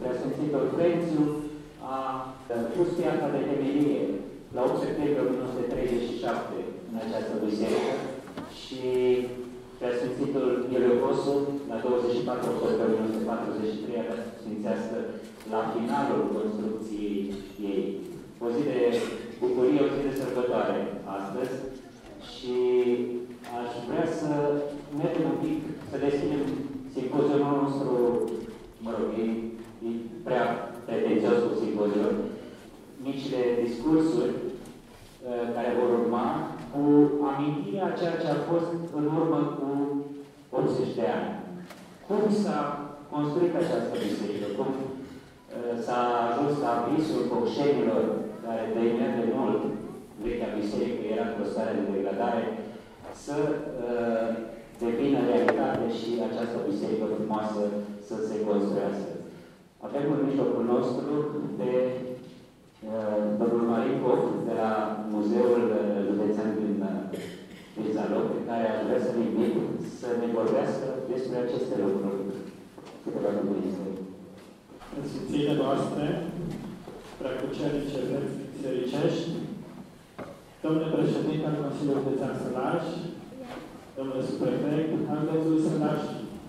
Preasfințitul Frențiu a pus piața de temelie la 8 septembrie 1937 în această biserică. Și Preasfințitul Gheleoposul la 24 octombrie 1943 a sfințească la finalul construcției ei. O zi de bucurie, o zi de sărbătoare astăzi. Și aș vrea să mergem un pic, să deschidem simpozionul nostru, mă rog, e, e prea pretențios cu simpozion, micile discursuri uh, care vor urma cu amintirea ceea ce a fost în urmă cu 80 de ani. Cum s-a construit această biserică? Cum uh, s-a ajuns la visul coșenilor care de de mult vechea biserică era într-o stare de degradare, să uh, devină realitate și această biserică frumoasă să se construiască. Avem în mijlocul nostru pe uh, domnul Maricov de la Muzeul Județean din, uh, din Zalop, pe care aș vrea să-l invit să ne vorbească despre aceste lucruri. Câteva cuvinte. În Sfințile noastre, preacucerice bisericești, domnule președinte al Consiliului Județean Sălaș, domnule subprefect al județului Sălaș,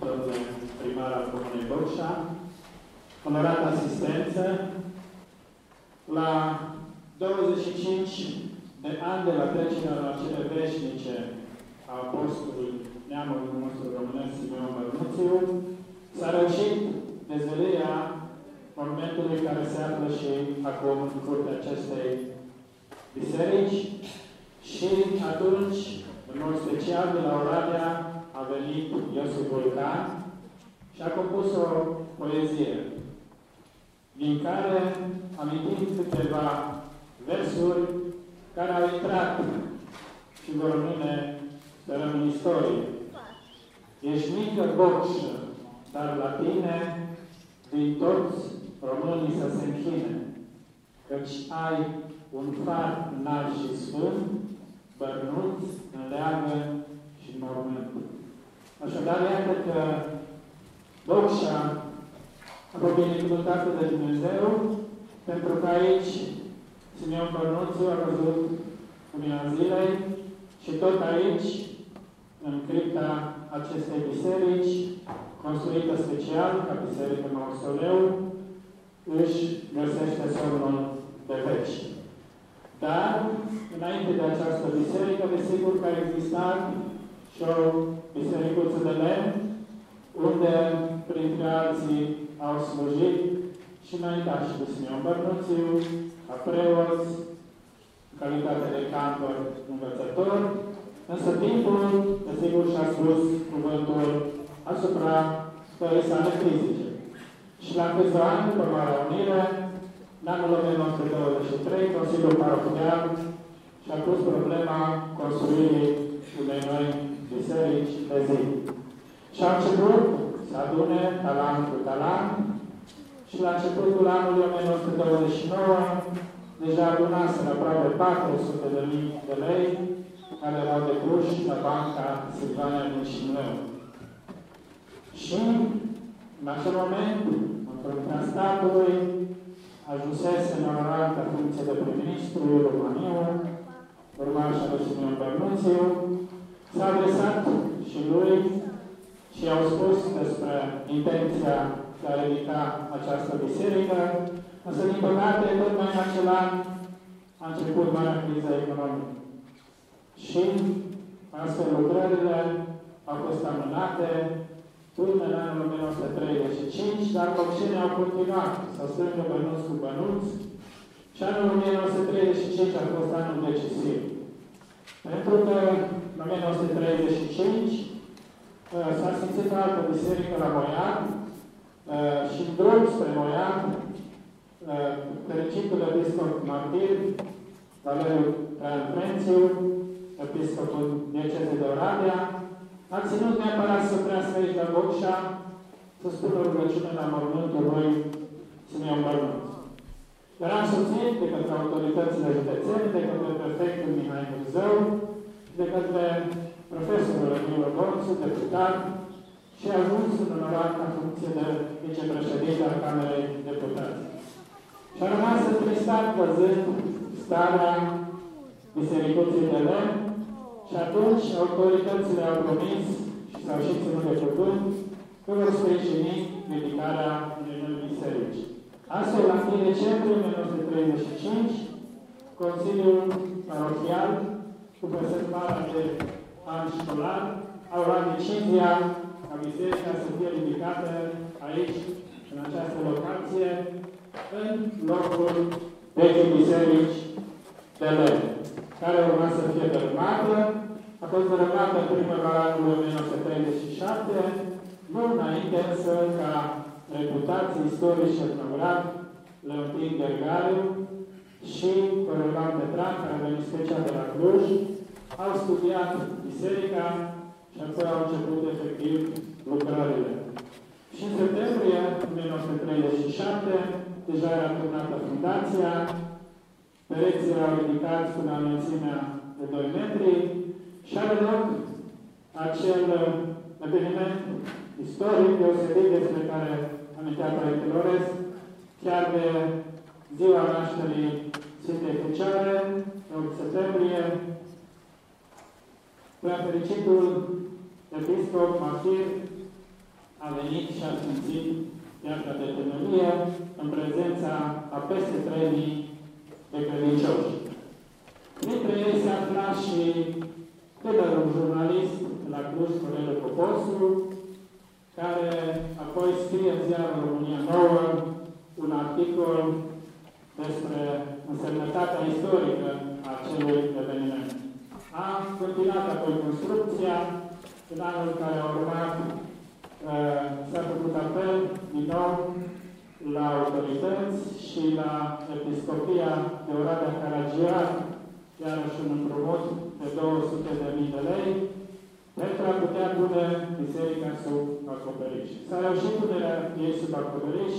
domnule primar al Comunei Bocșa, onorată asistență, la 25 de ani de la trecerea la cele veșnice a apostolului neamului nostru românesc Simeon Bărnuțiu, s-a reușit dezvelirea monumentului care se află și acum în curtea acestei biserici și atunci, în mod special, de la Oradea a venit Iosif Vulcan și a compus o poezie din care amintim câteva versuri care au intrat și vor rămâne, sperăm, în istorie. Ești mică bocșă, dar la tine, din toți românii să se închine, căci ai un far înalt și sfânt, bărnuți în leagă și în mormânt. Așadar, iată că Bocșa a fost binecuvântată de Dumnezeu, pentru că aici Simeon Bărnuțu a văzut lumina zilei și tot aici, în cripta acestei biserici, construită special ca biserică mausoleu, își găsește somnul de veci. Dar, înainte de această biserică, desigur că a existat și o bisericuță de lemn, unde, printre alții, au slujit și înaintașii de Simeon Bărnuțiu, ca preoți, în calitate de cantor învățător, însă timpul, desigur, și-a spus cuvântul asupra stării sale fizice. Și la câțiva ani, după Marea Unire, în anul 1923, Consiliul Parohial și-a pus problema construirii unei noi biserici de zi. Și a început să adune talant cu talant și la începutul anului 1929 deja adunaseră aproape 400 de mii de lei care erau depuși la Banca Silvania din Șimleu. Și în acel moment, în fruntea statului, ajunsese în onorată funcție de prim-ministru Româniu, urmașa lui Simeon Bărnuțiu, s-a adresat și lui și au spus despre intenția de a ridica această biserică, însă, din păcate, tot mai în acel an a început marea criză economică. Și astfel lucrările au fost amânate până în anul 1935, dar copșenii au continuat să strângă bănuți cu bănuți și anul 1935 a fost anul decisiv. Pentru că în 1935 uh, s-a simțit o altă biserică la Moian uh, și în drum spre Moian, uh, fericitul episcop martir, Valeriu Traian Frențiu, episcopul diecezei de Oradea, a ținut neapărat să prească aici la Bocșa, să spună rugăciune la mormântul lui Simeon Bărnuț. Era însoțit de către autoritățile județene, de către prefectul Mihai Murzău, de către profesorul Emilu Gorțu, deputat, și a ajuns în onorat ca funcție de vicepreședinte al Camerei Deputați. Și a rămas întristat văzând starea Bisericului de lemn și atunci autoritățile au promis și s-au și ținut de cuvânt că vor sprijini ridicarea unei noi biserici. Astfel, la 1 decembrie 1935, Consiliul Parochial, cu presentarea de an școlar, au luat decizia ca biserica să fie ridicată aici, în această locație, în locul vechii biserici de lemn, care urma să fie dărâmată. A fost dărâmată în primăvara anului 1937, nu înainte însă ca reputații istorici și etnograf Leontin Gergariu și Corelan Petran, care a venit special de la Cluj, au studiat biserica și apoi au început efectiv lucrările. Și în septembrie 1937, deja era turnată fundația, pereții erau ridicați până la înălțimea de 2 metri și are loc acel eveniment istoric deosebit despre care amintea Părinte Lores, chiar de ziua nașterii Sfintei Fecioare, 8 septembrie, prea fericitul episcop Martir a venit și a simțit viața de temelie în prezența a peste 3000 de credincioși. Dintre ei se afla și tânărul jurnalist la Cluj, Corelu Poposu, care apoi scrie în ziarul România Nouă un articol despre însemnătatea istorică a acelui eveniment. A continuat apoi construcția, în anul care a urmat uh, s-a făcut apel din nou la autorități și la Episcopia de Oradea Caragian, iarăși un împrumut de 200.000 de lei, pentru a putea pune biserica sub acoperiș. S-a reușit punerea ei sub acoperiș,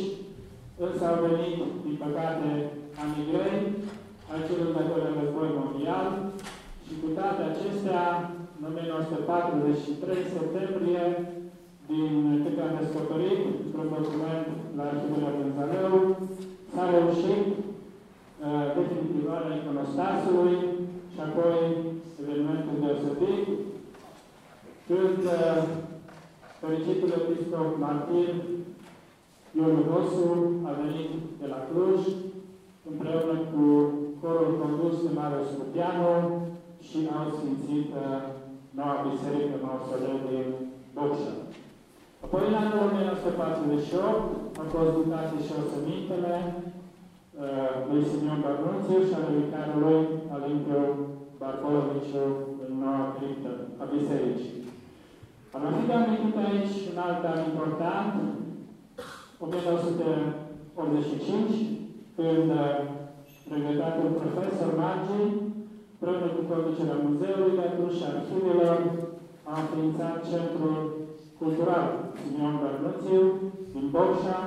însă au venit, din păcate, anii grei, al celui de război mondial și cu toate acestea, în 1943 septembrie, din câte am descoperit într-un document la Arhivul Vânzaleu, s-a reușit uh, definitivarea iconostasului și apoi evenimentul deosebit, când uh, fericitul episcop Martir Ion Rosu a venit de la Cluj, împreună cu corul condus de Mare Scupianu și au sfințit uh, noua biserică mausoleu din Bocșa. Apoi, în anul 1948, au fost ducate și osămintele uh, lui Simeon Barnunțiu și al vicarului Alimpiu Barboloviciu în noua criptă a bisericii. Am avut amintit aici un alt an important, 1985, când uh, regretatul profesor Magi, împreună cu conducerea muzeului de atunci și arhivelor, a înființat Centrul Cultural Simeon Bărnuțiu din Borșa,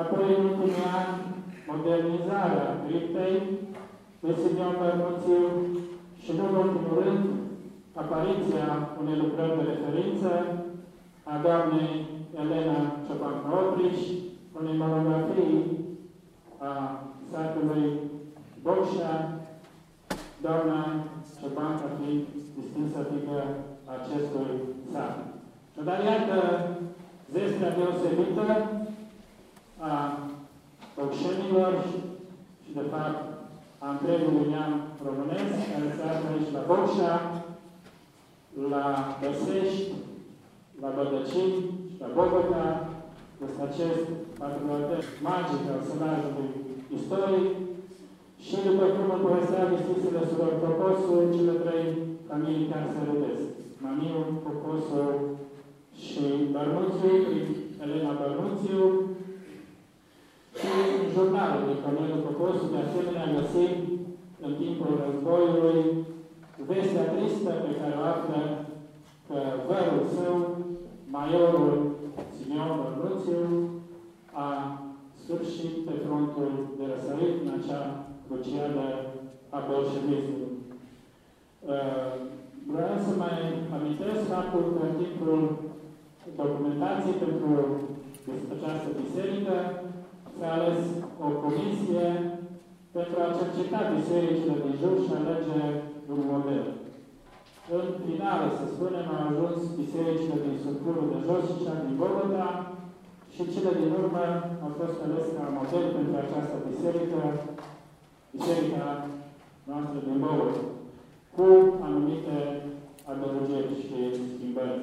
apoi în ultimii ani modernizarea criptei de Simeon Bărnuțiu și, nu în ultimul rând, apariția unei lucrări de referință a doamnei Elena Ciobanca Opriș, unei monografii a satului Bocșa, doamna Ciobanca fiind distinsă fică acestui sat. Dar iată zestrea deosebită a bocșenilor și, de fapt, a întregului neam românesc, care se află aici la Bocșa, la Băsești, la Bădăcini și la Bogota, este acest patriotism magic al sonajului istoric și după cum îl povestea distințele surori Poposu, cele trei familii care se râdesc. Mamiu, Poposu și Bărnuțiu, Elena Bărnuțiu, și în jurnalul lui Corneliu Poposu, de asemenea, găsim în timpul războiului vestea tristă pe care o află că vărul său, majorul Simeon Bărnuțiu, a sfârșit pe frontul de răsărit în acea crucială a bolșevismului. Uh, vreau să mai amintesc faptul că în timpul documentație pentru această biserică, s-a ales o comisie pentru a cerceta bisericile din jur și a alege un model. În final, să spunem, au ajuns bisericile din Sulcurul de Jos și cea din Bogota și cele din urmă au fost ales ca model pentru această biserică, biserica noastră din Bogota, cu anumite adăugiri și schimbări.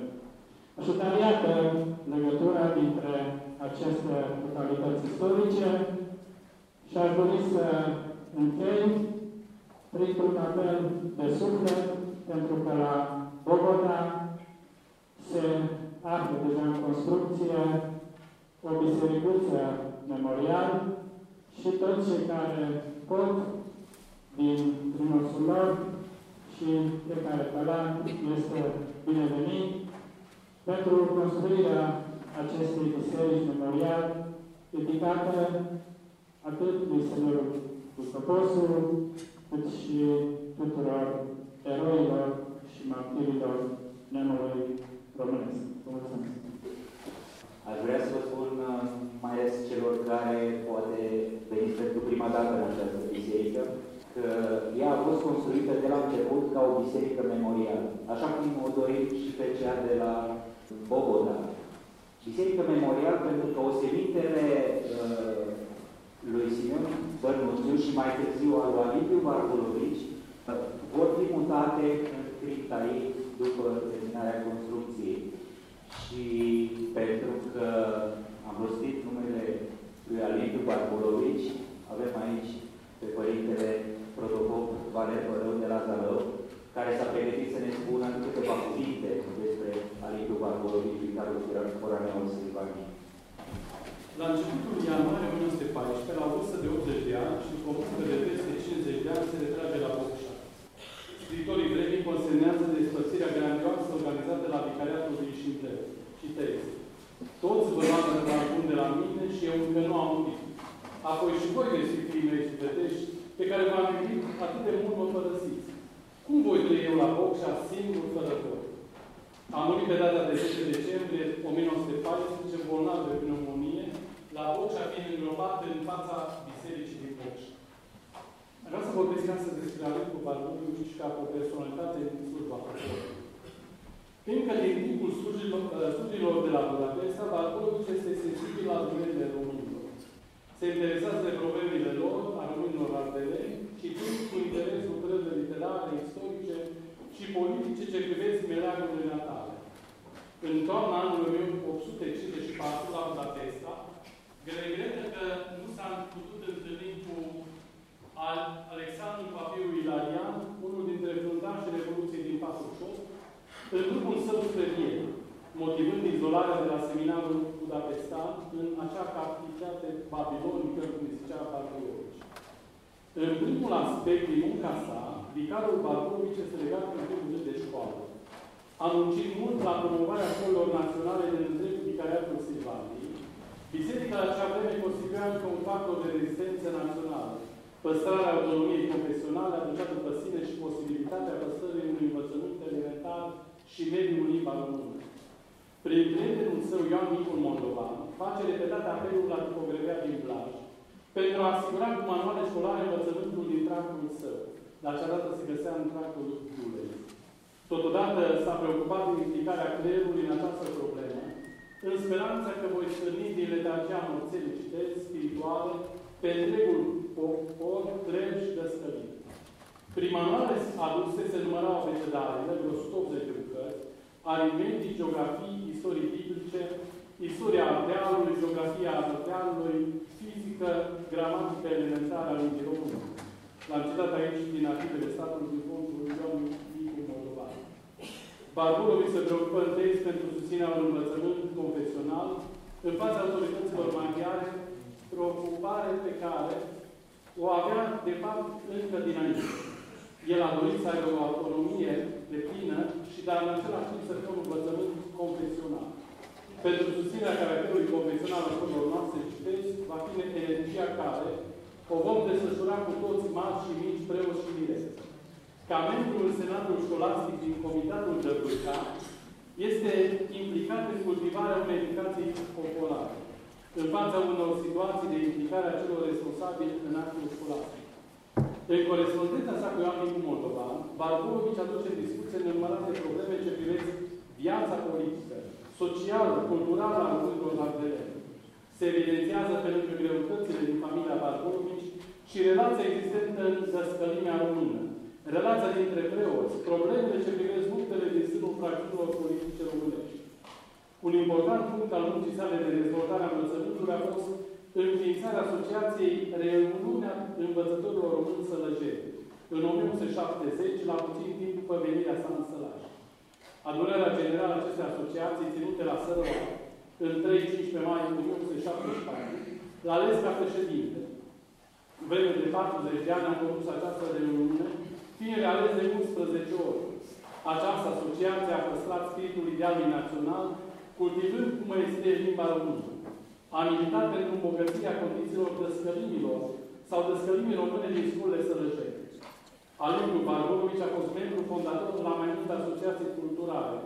Așadar, iată legătura dintre aceste localități istorice și aș dori să închei printr-un apel de suflet, pentru că la Bogota se află deja în construcție o bisericuță memorial și toți cei care pot din primosul lor și fiecare talent este binevenit pentru construirea acestei biserici memorial dedicată atât Bisericului Cusăposul, cât și tuturor eroilor și martirilor neamului românesc. Vă mulțumesc! Aș vrea să vă spun uh, mai ales celor care poate veniți pentru prima dată în această biserică, că ea a fost construită de la început ca o biserică memorială, așa cum o dorim și pe cea de la Bogota. Biserică memorial pentru că osemintele uh, lui Simeon Bărnuțiu și mai târziu al lui Alipiu Barbulovici uh, vor fi mutate în cripta ei după terminarea construcției. Și pentru că am rostit numele lui Alipiu Barbulovici, avem aici pe Părintele Protopop Valer Părău de la Zalău, care s-a pregătit să ne spună câteva cuvinte despre Alipiu Barbulovici, vicarul foraneul Silvanii. La începutul ianuarie 1914, la o vârstă de 80 de ani și cu o vârstă de peste 50 de ani, se retrage la Bocșa. Scritorii vremii consemnează despărțirea grandioasă organizată la Vicariatul din Șimpleu. Citez. Toți vă luați în de la mine și eu încă nu am murit. Apoi și voi, respectivii mei sufletești, pe care v-am iubit atât de mult mă părăsiți. Cum voi trăi eu la Bocșa singur fără voi? Am murit pe data de 10 decembrie 1914, bolnav de pneumonie, la Bocșa fiind îngropat în fața bisericii din Bocșa. Vreau să vorbesc astăzi despre Alecu Barbuliu și ca o personalitate din slujba Fiindcă din timpul studiilor de la Budapesta, Barbuliu este sensibil la durerile românilor. Se interesează de problemele lor, a românilor ardeleni, și timp cu interes lucrările literare, istorice și politice ce privesc meleagurile natale. În toamna anului 1854, la Budapesta, regretă că nu s-a putut întâlni cu Alexandru Papiu Ilarian, unul dintre fundașii Revoluției din 48, în grupul său spre Viena, motivând izolarea de la seminarul Budapestan în acea captivitate babilonică, cum zicea Barburovici. În primul aspect din munca sa, vicarul Barburovici este legat în primul rând de școală. A muncit mult la promovarea școlilor naționale din întreg vicariatul Silvaniei. Biserica la acea vreme constituia încă un factor de rezistență națională. Păstrarea autonomiei confesionale aducea după sine și posibilitatea păstrării unui învățământ elementar și mediul limba română. Prin prietenul său Ioan Nicol Moldovan, face repetate apeluri la tipografia din Blaj, pentru a asigura cu manuale școlare învățământul din tractul său. La acea dată se găsea în tractul Giulei. Totodată s-a preocupat de implicarea creierului în această problemă, în speranța că voi stârni din letargia morțelii citezi spirituale pe întregul popor, treb și dăstălit. Primanuale aduse se numărau abecedarele, vreo 180 de bucăți, aritmetic, geografii, istorii biblice, istoria artealului, geografia artealului, fizică, gramatică elementară a limbii române. L-am citat aici din arhivele statului din fondul Ioan Nicu Moldovan. Barburovici se preocupă în text pentru susținerea unui învățământ confesional în fața autorităților maghiare, preocupare pe care o avea, de fapt, încă dinainte. El a dorit să aibă o autonomie de plină și dar în același timp să fie un învățământ confesional. Pentru susținerea caracterului confesional al școlilor noastre citesc, va fi energia care o vom desfășura cu toți mari și mici, preoți și direcți. Ca membru în Senatul Școlastic din Comitatul Dăbârca, este implicat în cultivarea unei educații populare, în fața unor situații de implicare a celor responsabili în actul școlastic. În corespondența sa cu Ioan cu Moldova, Barburovici aduce în discuție nenumărate probleme ce privesc viața politică, socială, culturală a românilor ardeleni. Se evidențiază pe lângă greutățile din familia Barburovici și relația existentă în dăscălimea română, relația dintre preoți, problemele ce privesc luptele din sânul fracțiunilor politice românești. Un important punct al muncii sale de dezvoltare a învățământului a fost înființarea Asociației Reuniunea Învățătorilor Români Sălăjeni, în 1970, la puțin timp după venirea sa în Sălaj. Adunarea generală a acestei asociații, ținute la Sărăua, în 3-15 mai 1974, l-a ales ca președinte. Vreme de 40 de ani a condus această reuniune, fiind ales de 11 ori. Această asociație a păstrat spiritul idealului național, cultivând cum este limba română. A militat pentru îmbogățirea condițiilor dăscălimilor sau dăscălimii române din școlile sălăjeni. Aliniu Barbovici a fost membru fondator la mai multe asociații culturale,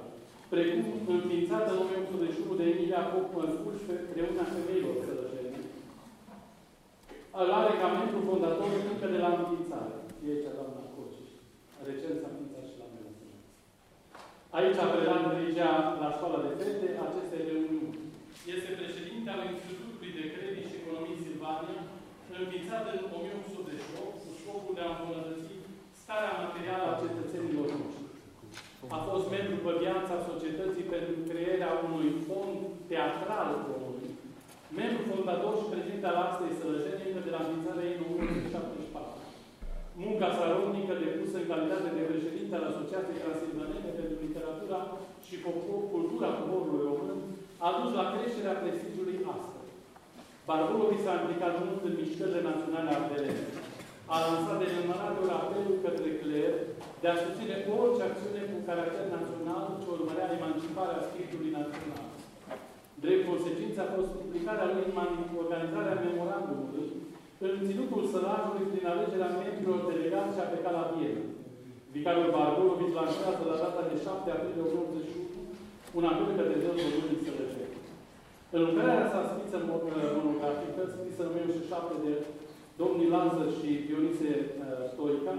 precum înființată în 1981 de Emilia Pop Măscuș pe Reuniunea Femeilor Sălăjeni. Îl are ca membru fondator încă de la înființare. E aici doamna Coci. Recent s-a înființat și la mine. Aici a predat legea la școala de fete aceste reuniuni. Este președinte al Institutului de Credit și Economii Silvania, înființat în 1888 cu scopul de a îmbunătăți starea materială a cetățenilor noștri. A fost membru pe viața societății pentru crearea unui fond teatral român, membru fondator și președinte al Astei Sălăjeni încă de la înființarea ei în 1974. Munca sa rodnică depusă în calitate de președinte al Asociației Transilvanene pentru Literatura și Cultura Poporului Român a dus la creșterea prestigiului astăzi. Barbulovi s-a implicat mult în mișcările naționale ardelene. A lansat de nenumărate ori apelul către cler de a susține orice acțiune cu caracter național ce urmărea emanciparea spiritului național. Drept consecință a fost implicarea lui în organizarea memorandumului în ținutul sărajului prin alegerea membrilor delegați și a plecat la Viena. Vicarul Barbulovici lansează la data de 7 aprilie 1981 un apel către Deus Românii Sălăceni. În lucrarea sa scrisă monografică, scrisă în 1907 de domnii Lază și Dionise uh, Stoica,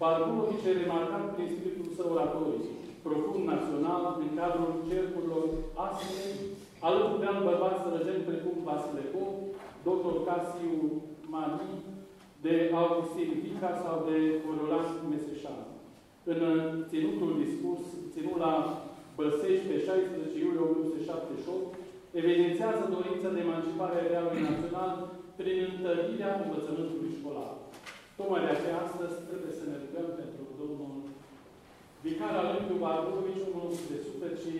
Barbulovici e remarcat prin spiritul său oratoric, profund național, în cadrul cercurilor astfel, alături de alt bărbați sărăjeni precum Vasile Pop, dr. Casiu Mani, de Augustin Fica sau de Corolan Meseșan. În ținutul discurs, ținut la Băsești pe 16 iulie 1978, evidențiază dorința de emancipare a idealului național prin întărirea învățământului școlar. Tocmai de aceea, astăzi trebuie să ne rugăm pentru domnul vicar al lui Barburovici, un nostru de suflet și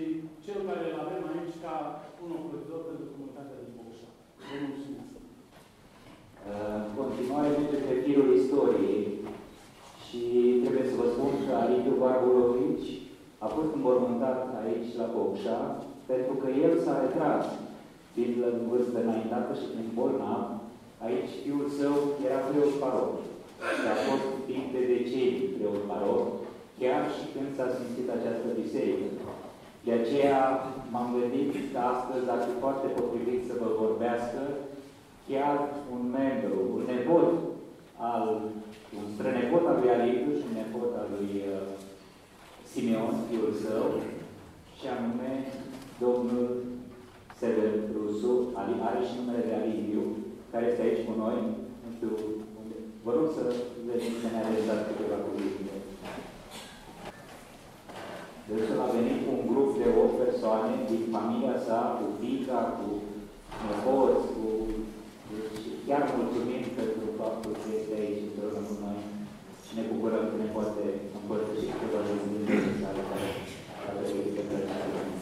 cel care îl avem aici ca un ocrotitor pentru comunitatea din Bogșa. Vă mulțumesc! În continuare merge pe firul istoriei și trebuie să vă spun că Alidiu Barburovici a fost înmormântat aici la Bogșa pentru că el s-a retras fiind în vârstă înaintată și prin bolnav, aici fiul său era preot paroc. Și a fost timp de decenii preot paroc, chiar și când s-a simțit această biserică. De aceea m-am gândit că astăzi ar fi foarte potrivit să vă vorbească chiar un membru, un nepot al, un strănepot al lui Alitu și un nepot al lui uh, Simeon, fiul său, și anume domnul Sever Rusu, are și numele de Aliviu, care este aici cu noi. Nu știu unde. Vă rog să veniți să ne adresați câteva cuvinte. Deci a venit cu un grup de 8 persoane din familia sa, cu fica, cu nepoți, cu... Deci chiar mulțumim pentru faptul că este aici împreună cu noi și ne bucurăm că ne poate împărtăși câteva cuvinte sale care care este prezentată.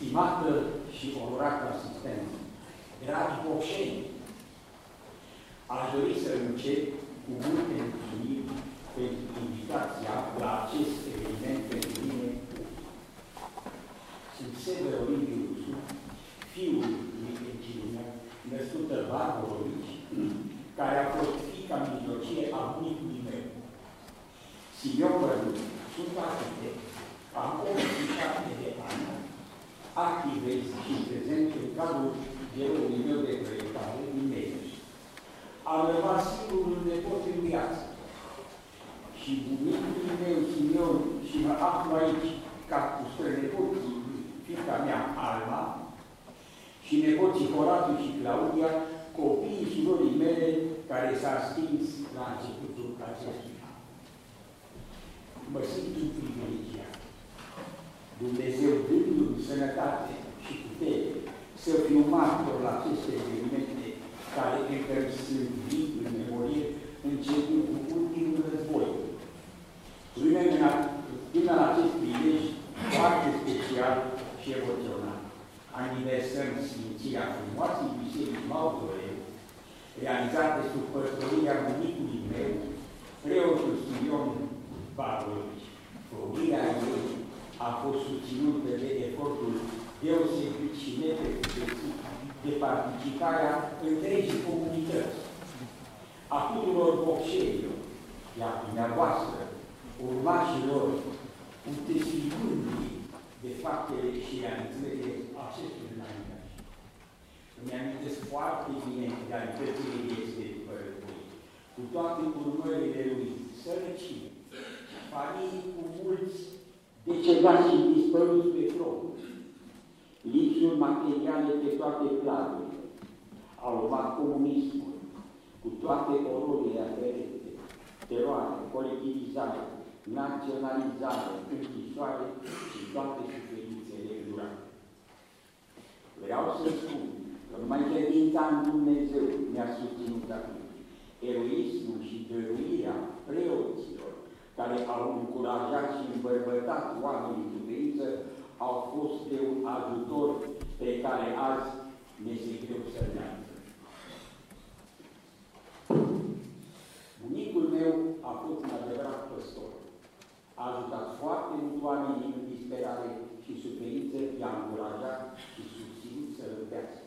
Stimată și onorată asistență, dragi boxeni, aș dori să încep cu multe mulțumiri pentru invitația la acest eveniment pentru mine. Sunt Sever Oliviu Rusu, fiul lui Virginia, născută Barborovici, care a fost fica mijlocie a bunicului meu. Simeon Bărnuț, sunt atâte, am 87 de ani, activez și prezent în cadrul biroului meu de proiectare din Medici. Am rămas singurul nepot în viață. Și bunicul meu și eu și mă aflu aici ca cu strănepoții fica mea, Alma, și nepoții Horatiu și Claudia, copiii și rorii mele care s-a stins la începutul acestui an. Mă simt un privilegiat. Dumnezeu dându-mi sănătate și putere să fiu martor la aceste evenimente care încă sunt vii în memorie, începând cu ultimul război. Până în, până la acest prilej foarte special și emoțional, aniversăm Sfințirea frumoasei Bisericii Maldoreu, realizate sub păstoria bunicului meu, preotul Simion Barbovici. Făuria ei a fost susținută de efortul deosebit și neprecupețit de participarea întregii comunități, a tuturor bocșerilor, iar dumneavoastră, urmașilor, puteți fi mândri de faptele și realizările acestui înaintaj. Îmi amintesc foarte bine realitățile vieții de după război, cu toate urmările lui, sărăcie, familii cu mulți decedați și dispăruți pe front, lipsuri materiale pe toate planurile, au urmat comunismul, cu toate ororile aferente, teroare, colectivizare, naționalizare, închisoare și toate suferințele durate. Vreau să spun că numai credința în Dumnezeu mi-a susținut atunci. Eroismul și dăruirea preoților care au încurajat și îmbărbătat oamenii în suferință au fost de un ajutor pe care azi ne se greu să neamță. Bunicul meu a fost un adevărat păstor. A ajutat foarte mult oamenii în disperare și suferință, i-a încurajat și susținut să răbească.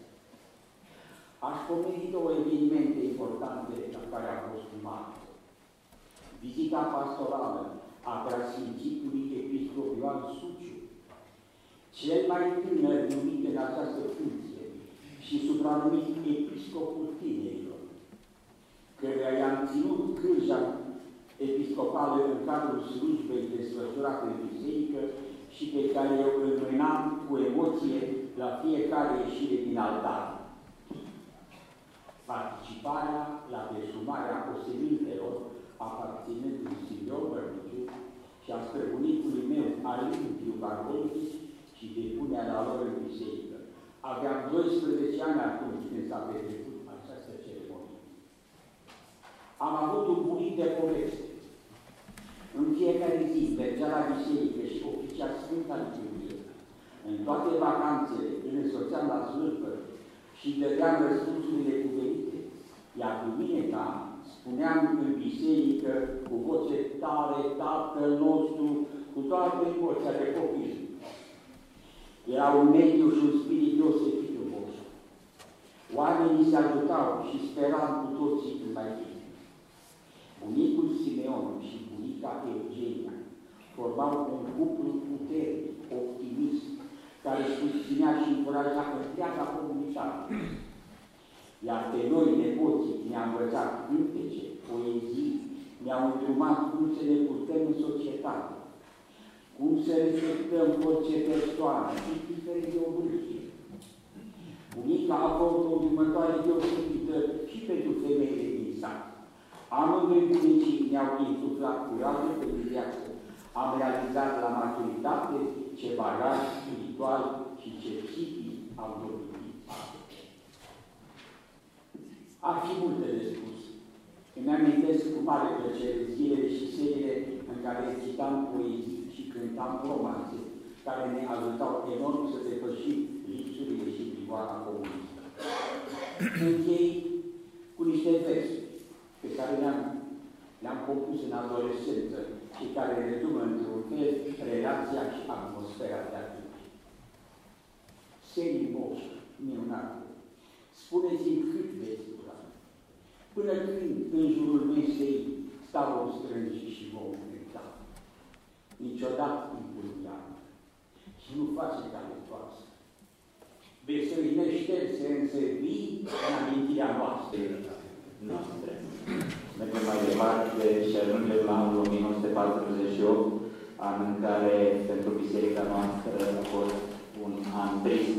Aș pomeni două evenimente importante la care a fost martor. Vizita pastorală a preasfințitului episcop Ioan Suciu, cel mai tânăr numit în această funcție și supranumit episcopul tinerilor, căruia i-am ținut cârja episcopală în cadrul slujbei desfășurate în biserică și pe care eu îl mânam cu emoție la fiecare ieșire din altar. Participarea la desumarea osemintelor aparținând lui Simion Bărbuciu și a străbunicului meu, Alimpiu Barbovici, și depunerea lor în biserică. Aveam 12 ani atunci când s-a petrecut această ceremonie. Am avut un bunic de poveste. În fiecare zi mergea la biserică și oficia Sfânta Liturghie. În toate vacanțele îl însoțeam la slujbă și dădeam răspunsurile cuvenite. Iar duminica spuneam în biserică cu voce tare, Tatăl nostru, cu toate vocea de copii. Era un mediu și un spirit deosebit frumos. Oamenii se ajutau și speram cu toții când mai bine. Bunicul Simeon și bunica Eugenia formau un cuplu puternic, optimist, care susținea și încuraja întreaga comunitate. Iar pe noi, nepoții, ne-a învățat cântece, poezii, ne-au îndrumat cum să ne purtăm în societate, cum să respectăm orice persoană, indiferent de o vârstie. Bunica a fost o următoare deosebită și pentru femeile din sat. Amândoi bunicii ne-au insuflat curajul pentru viață. Am realizat la maturitate ce bagaj spiritual și ce psihic am dobândit. Ar fi multe de spus. Îmi amintesc cu mare plăcere zilele și serile în care citam poezii și cântam romanțe, care ne ajutau enorm să depășim lipsurile și privoana comunistă. Închei cu niște verse pe care le-am le-am compus în adolescență și care rezumă într-un fel relația și atmosfera de atunci. Serii voștri, minunate, spuneți-mi cât veți dura, până când în jurul mesei stau strângi și vom cânta. niciodată timpul iar și nu face cale toasă. Veselile șterse însă vii în amintirea noastră. noastre. Mergem mai departe și ajungem la anul 1948, an în care pentru biserica noastră a fost un an trist,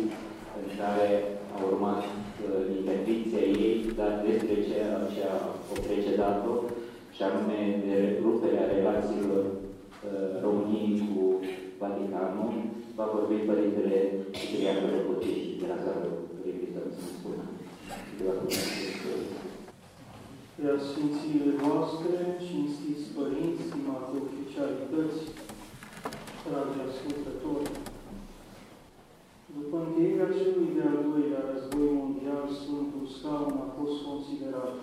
în care a urmat uh, interdicția ei, dar despre ceea ce a precedat-o, și anume de ruperea relațiilor uh, României cu Vaticanul, va vorbi Părintele Ciprian Răputii de la Zarul Hristos să spună. Prea Sfințiile voastre, cinstiți părinți, stimate oficialități, dragi ascultători, după încheierea celui de-al doilea război mondial, Sfântul Scaun a fost considerat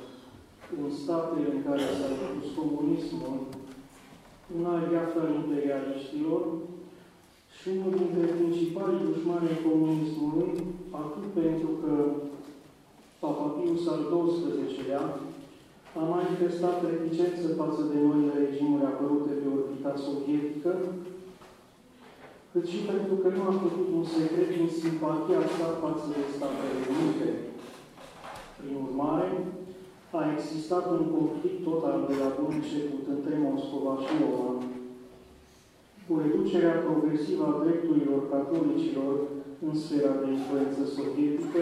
în statele în care s-a impus comunismul un aliat al imperialiștilor și unul dintre principalii dușmani ai comunismului, atât pentru că Papa Pius al XII-lea a manifestat reticență față de noile regimuri apărute pe orbita sovietică, cât și pentru că nu a făcut un secret din simpatia sa față de Statele Unite. Prin urmare, a existat un conflict total de la bun început între Moscova și Roma, cu reducerea progresivă a drepturilor catolicilor în sfera de influență sovietică,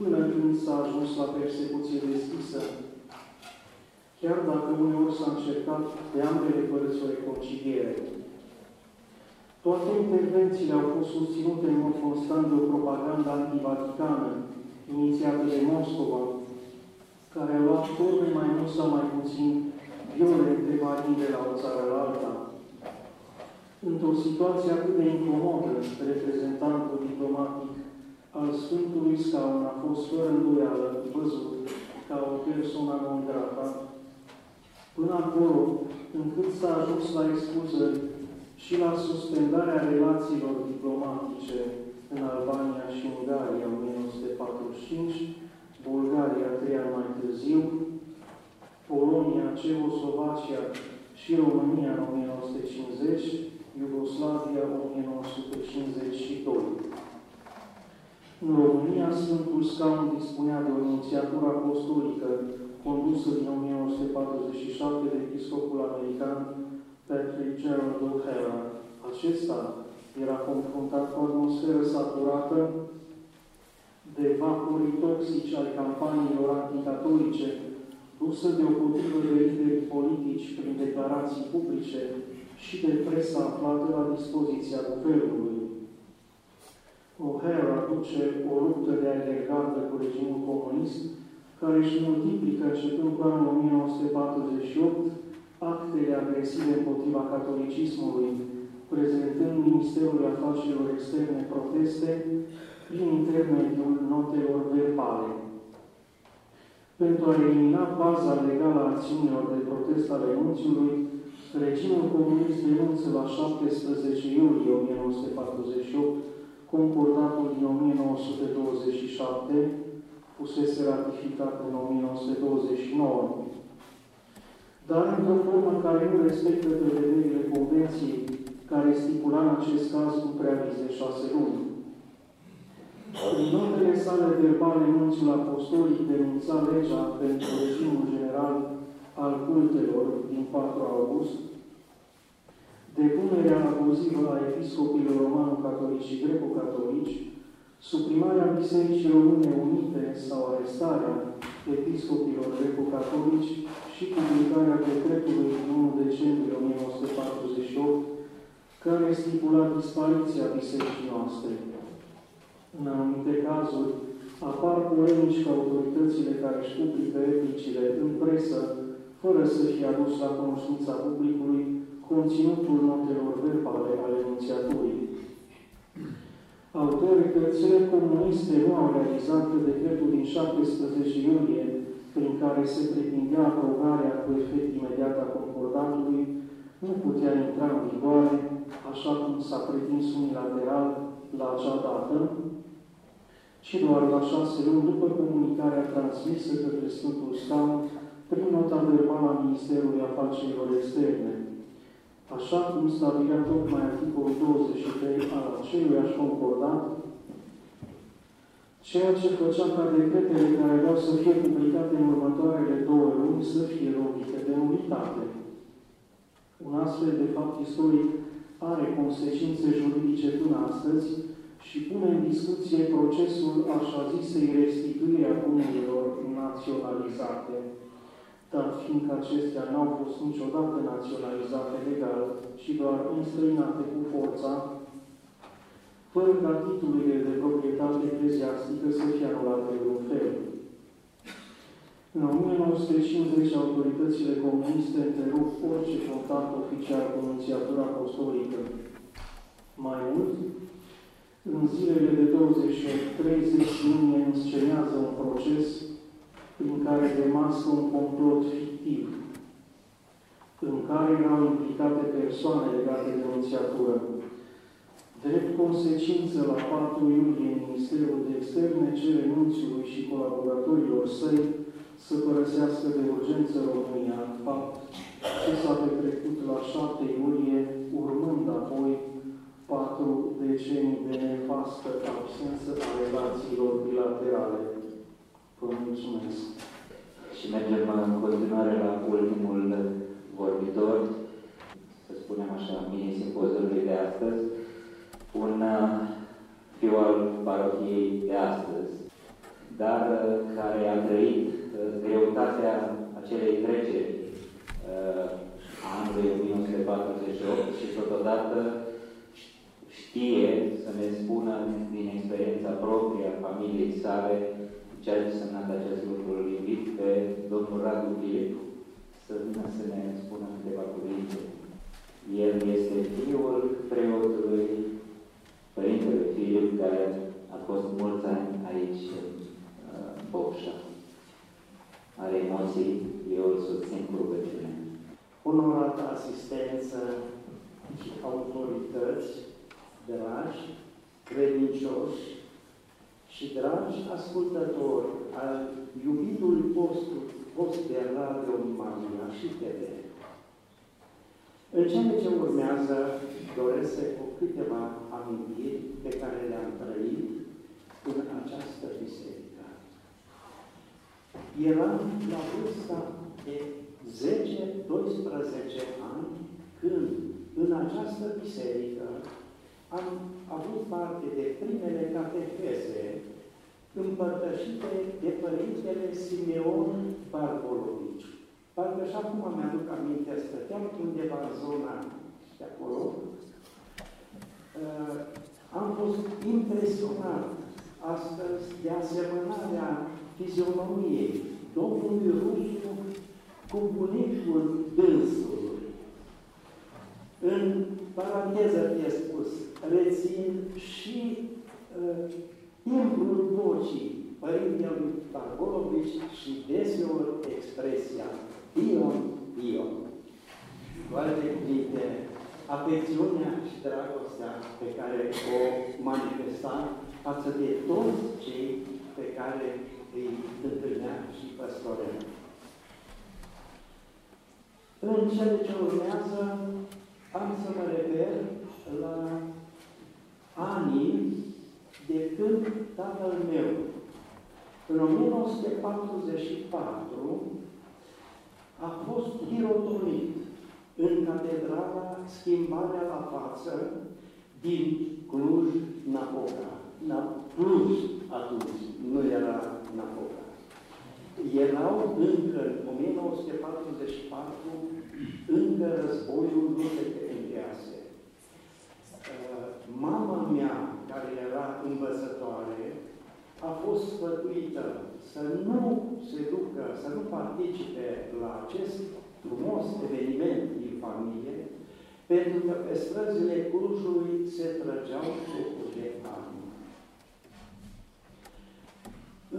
până când s-a ajuns la persecuție deschisă. Chiar dacă uneori s-a încercat de ambele părți o reconciliere. Toate intervențiile au fost susținute în mod constant de o propagandă antivaticană, inițiată de Moscova, care a luat forme mai mult sau mai puțin violente variind de la o țară la alta. Într-o situație atât de incomodă, reprezentantul diplomatic al Sfântului Scaun a fost fără îndoială văzut ca o persoană non grata, până acolo încât s-a ajuns la expulzări și la suspendarea relațiilor diplomatice în Albania și Ungaria în 1945, Bulgaria trei ani mai târziu, Polonia, Cehoslovacia și România în 1950, Iugoslavia 1952. În România, Sfântul Scaun dispunea de o inițiatură apostolică condusă din 1947 de episcopul american Patrick Gerald O'Hara. Acesta era confruntat cu o atmosferă saturată de vaporii toxici ale campaniilor anticatolice, dusă deopotrivă de lideri politici prin declarații publice și de presa aflată la dispoziția guvernului. O'Hara duce o luptă de alergată cu regimul comunist, care își multiplică începând cu anul 1948 actele agresive împotriva catolicismului, prezentând Ministerul Afacerilor Externe proteste prin intermediul notelor verbale. Pentru a elimina baza legală a acțiunilor de protest ale nunțiului, regimul comunist denunță la 17 iulie 1948 concordatul din 1927, fusese ratificat în 1929 dar într-o formă care nu respectă prevederile Convenției, care stipula în acest caz un preaviz de șase luni. În notele sale verbale, nunțiul apostolic denunța legea pentru regimul general al cultelor din 4 august, depunerea abuzivă a episcopilor romano-catolici și greco-catolici, suprimarea Bisericii Române Unite sau arestarea episcopilor greco-catolici și publicarea decretului din 1 decembrie 1948, care stipula dispariția bisericii noastre. În anumite cazuri, apar polemici cu autoritățile care își publică replicile în presă, fără să fie adus la cunoștința publicului conținutul notelor verbale ale anunțiaturii. Autoritățile comuniste nu au realizat că decretul din 17 iulie, prin care se pretindea aprobarea cu efect imediat a concordatului, nu putea intra în vigoare, așa cum s-a pretins unilateral la acea dată, ci doar la șase luni după comunicarea transmisă către Sfântul Scaun prin nota verbală a Ministerului Afacerilor Externe. așa cum stabilea tocmai articolul 23 al aceluiași concordat, ceea ce făcea ca decretele care aveau să fie publicate în următoarele două luni să fie lovite de nulitate. Un astfel de fapt istoric are consecințe juridice până astăzi și pune în discuție procesul așa zisei restituire a bunurilor naționalizate, dar fiindcă acestea n-au fost niciodată naționalizate legal, ci doar înstrăinate cu forța, fără ca titlurile de proprietate ecleziastică să fie anulate în un fel. În 1950, autoritățile comuniste întrerup orice contact oficial cu Nunciatura Apostolică. Mai mult, în zilele de 28-30 iunie înscenează un proces prin care demască un complot fictiv, în care erau implicate persoane legate de Nunciatură. Drept consecință, la 4 iulie, Ministerul de Externe cere nunțiului și colaboratorilor săi să părăsească de urgență România, fapt ce s-a petrecut la 7 iulie, urmând apoi patru decenii de nefastă absență a relațiilor bilaterale. Vă mulțumesc. Și mergem în continuare la ultimul vorbitor, să spunem așa, mini-simpozului de astăzi, un uh, fiu al parohiei de astăzi, dar uh, care a trăit uh, greutatea acelei treceri a anului 1948 și totodată știe să ne spună din experiența proprie a familiei sale ce a însemnat acest lucru. Îl invit pe domnul Radu Filip să vină să ne spună câteva cuvinte. El este fiul preotului Părintele Filip, care a fost mulți ani aici în uh, Bocșa. Are emoții, eu îl susțin cu rugăciune. Onorată asistență și autorități, dragi, credincioși și dragi ascultători al iubitului vostru, post de Radio Maria și TV. În cele ce urmează, doresc să cu câteva amintiri pe care le-am trăit în această biserică. Eram la vârsta de 10-12 ani când în această biserică am avut parte de primele cateheze împărtășite de Părintele Simeon Barbolovici. Parcă și acum mi-aduc aminte, stăteam undeva în zona de acolo, uh, am fost impresionat astăzi de asemănarea fizionomiei domnului Rusu cu bunicul dânsului. În paranteză fie spus, rețin și uh, timbrul vocii Părintelui Pargolovici și deseori expresia Ion, Ion. Cu alte cuvinte, afecțiunea și dragostea pe care o manifesta față de toți cei pe care îi întâlnea și păstorea. În cele ce urmează, am să mă refer la anii de când tatăl meu, în 1944, a fost hirotonit în catedrala Schimbarea la față din Cluj-Napoca. Na, Cluj atunci, nu era Napoca. Erau încă, în 1944, încă războiul nu se încheiase. Uh, mama mea, care era învățătoare, a fost sfătuită să nu se ducă, să nu participe la acest frumos eveniment din familie, pentru că pe străzile Clujului se trăgeau jocuri de armă.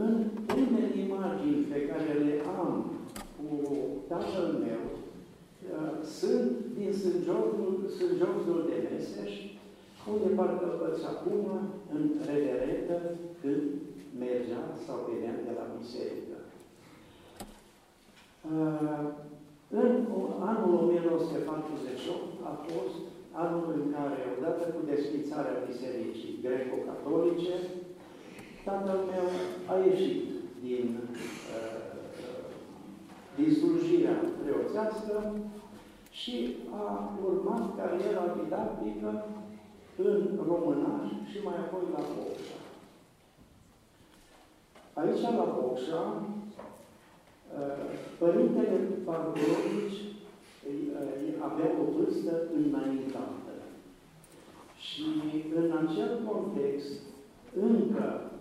În primele imagini pe care le am cu tatăl meu, uh, sunt din Sânjovul de Meseș, unde parcă îl acum în reverentă când mergea sau venea de la biserică. Uh, În anul 1948 a fost anul în care, odată cu desfințarea Bisericii Greco-Catolice, tatăl meu a ieșit din, uh, din slujirea preoțească și a urmat cariera didactică în Românaș și mai apoi la Bocșa. Aici, la Bocșa, uh, Părintele Pargorovici avea o vârstă înaintată. Și în acel context, încă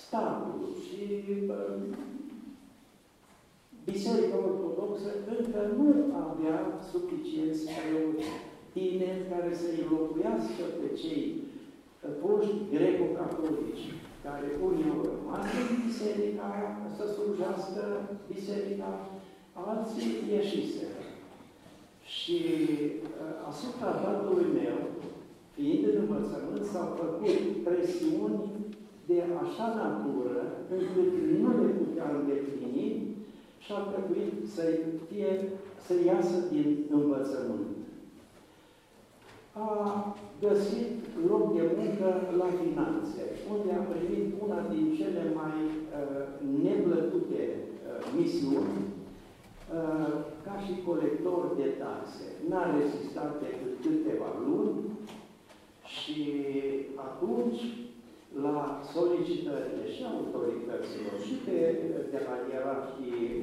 statul și Biserica Ortodoxă încă nu avea suficienți preoți tineri care să înlocuiască pe cei foști greco-catolici, care unii au rămas în biserica să slujească biserica, alții ieșiseră. Și uh, asupra tatălui meu, fiind în învățământ, s-au făcut presiuni de așa natură încât nu le putea îndeplini și a trebuit să fie, să iasă din învățământ. A găsit loc de muncă la finanțe, unde a primit una din cele mai uh, neplăcute uh, misiuni, uh, ca și colector de taxe. N-a rezistat decât câteva luni și atunci, la solicitările și autorităților și pe, de la ierarhii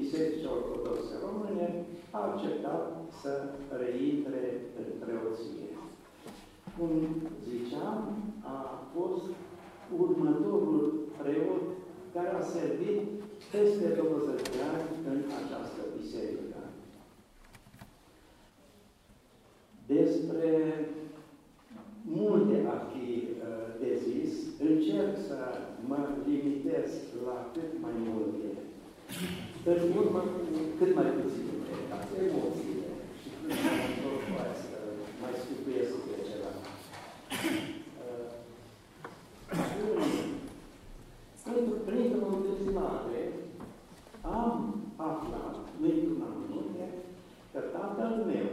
Bisericii Ortodoxe Române, a acceptat să reintre în preoție. Cum ziceam, a fost următorul preot care a servit peste 20 de ani în această biserică. Despre multe ar fi uh, de zis, încerc să mă limitez la cât mai multe. În urmă, cât mai puține, ca emoțiile și cât mai să mai scutuiesc de ceva. Uh, printr-o întâmplare, am aflat, nu într-un amănunte, că tatăl meu,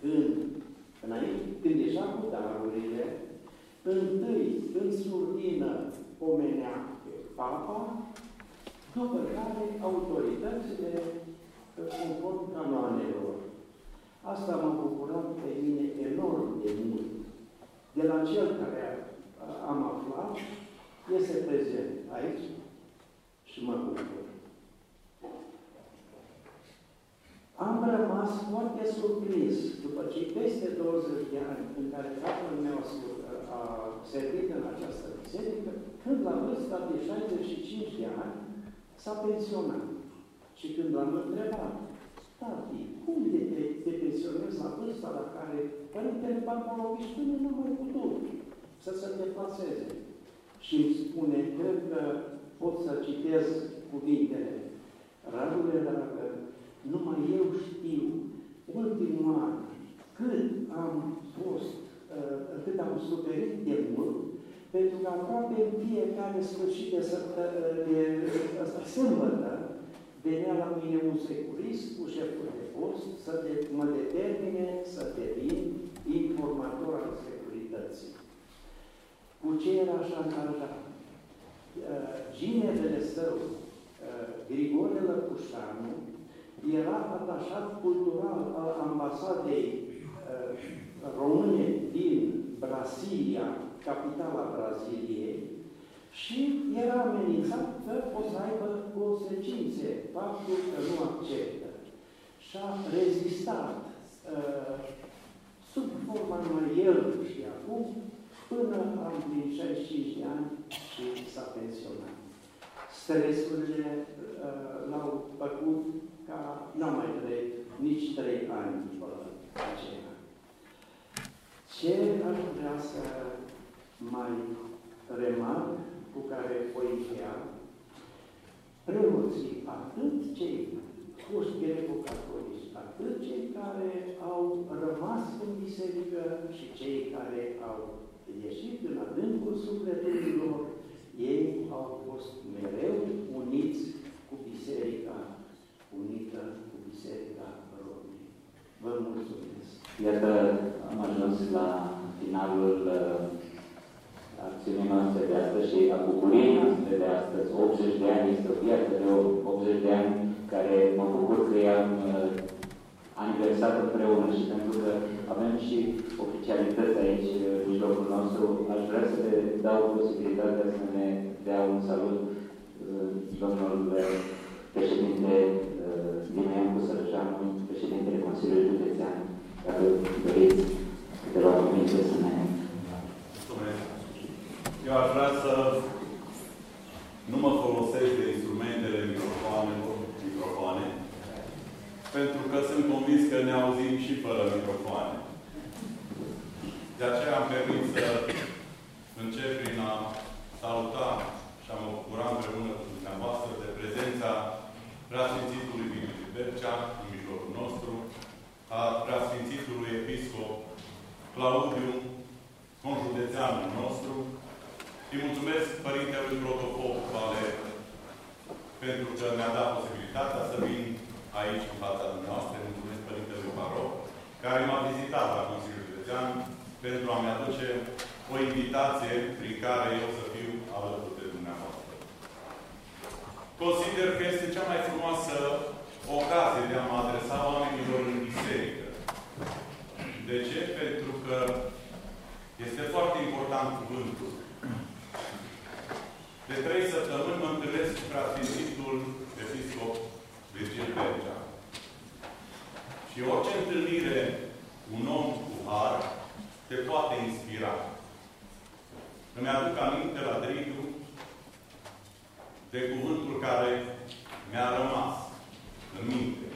când, înainte, când ieșea cu darurile, întâi în surdină omenea pe papa, după care autoritățile conform canoanelor. Asta m-a bucurat pe mine enorm de mult. De la cel care am aflat, este prezent aici și mă bucur. Am rămas foarte surprins după ce peste 20 de ani în care tatăl meu a servit în această biserică, când la vârsta de 65 de ani s-a pensionat. Și când l-am întrebat, tati, cum de te, te pensionezi la vârsta la care Părintele Barbarovici până nu mai putut să se deplaseze? Și îmi spune, cred că pot să citez cuvintele. Radule, dragă, numai eu știu, ultimul an, cât am fost, uh, cât am suferit de mult, pentru că aproape în fiecare sfârșit de, de, de sâmbătă venea la mine un securist cu șeful de post să de, mă determine să devin informator al securității. Cu ce era așa încălzat? Uh, ginevele său, uh, Grigore Lăpușanu, era atașat cultural al ambasadei uh, române din Brasilia, capitala Braziliei, și era amenințat că o să aibă consecințe faptul că nu acceptă. Și a rezistat uh, sub forma numai el și acum, până am din 65 de ani și s-a pensionat. Stresurile uh, l-au făcut ca n-am mai trăit nici trei ani după aceea. Ce aș vrea să mai remarc cu care voi încheia, preoții, atât cei foști greco-catolici, atât cei care au rămas în biserică și cei care au ieșit în adâncul sufletelor, ei au fost mereu uniți cu biserica, unită cu biserica Iată, am ajuns la finalul uh, acțiunii noastre de astăzi și a bucuriei noastre de astăzi. 80 de ani este o viață de 80 de ani care mă bucur că i-am uh, aniversat împreună și pentru că avem și oficialități aici uh, în mijlocul nostru, aș vrea să le dau posibilitatea să ne dea un salut uh, domnul uh, președinte uh, Dimian Cusărășanu, președintele Consiliului Județean, dacă doriți câteva cuvinte să ne... Mulțumesc. Eu aș vrea să nu mă folosesc de instrumentele microfoanelor, microfoane, pentru că sunt convins că ne auzim și fără microfoane. De aceea am permis să încep prin a saluta și a mă bucura împreună cu dumneavoastră de prezența Preasfințitului Vigil Bercea în mijlocul nostru, a Preasfințitului Episcop Claudiu, conjudețeanul nostru. Îi mulțumesc Părintelui Protopop Vale pentru că mi-a dat posibilitatea să vin aici în fața dumneavoastră. Îi mulțumesc Părintelui Baroc, care m-a vizitat la Consiliul Județean pentru a-mi aduce o invitație prin care eu să fiu alături de dumneavoastră. Consider că este cea mai frumoasă ocazie de a mă adresa oamenilor în biserică. De ce? Pentru că este foarte important cuvântul. De trei săptămâni mă întâlnesc cu preasfințitul episcop Virgil Bergea. Și orice întâlnire un om cu har te poate inspira. Îmi aduc aminte la Dridu de cuvântul care mi-a rămas în minte.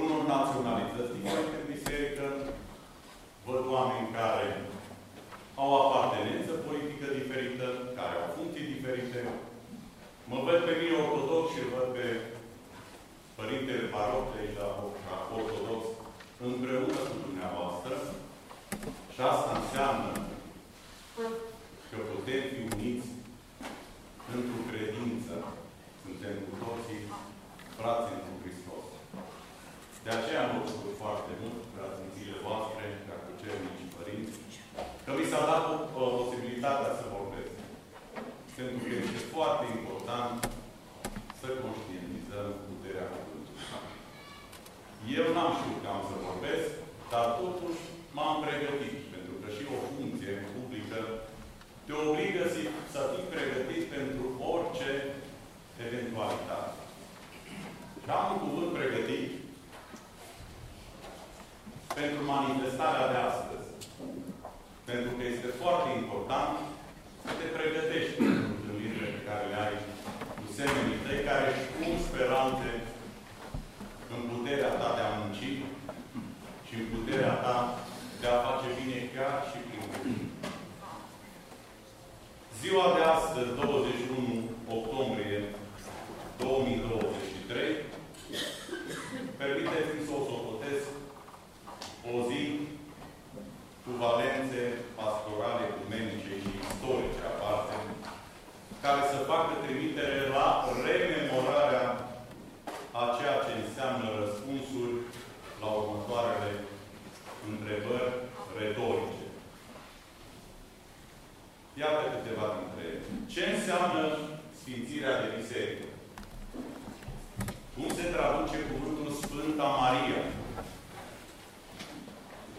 Unor naționalități diferite în biserică, văd oameni care au apartenență politică diferită, care au funcții diferite. Mă văd pe mine ortodox și îl văd pe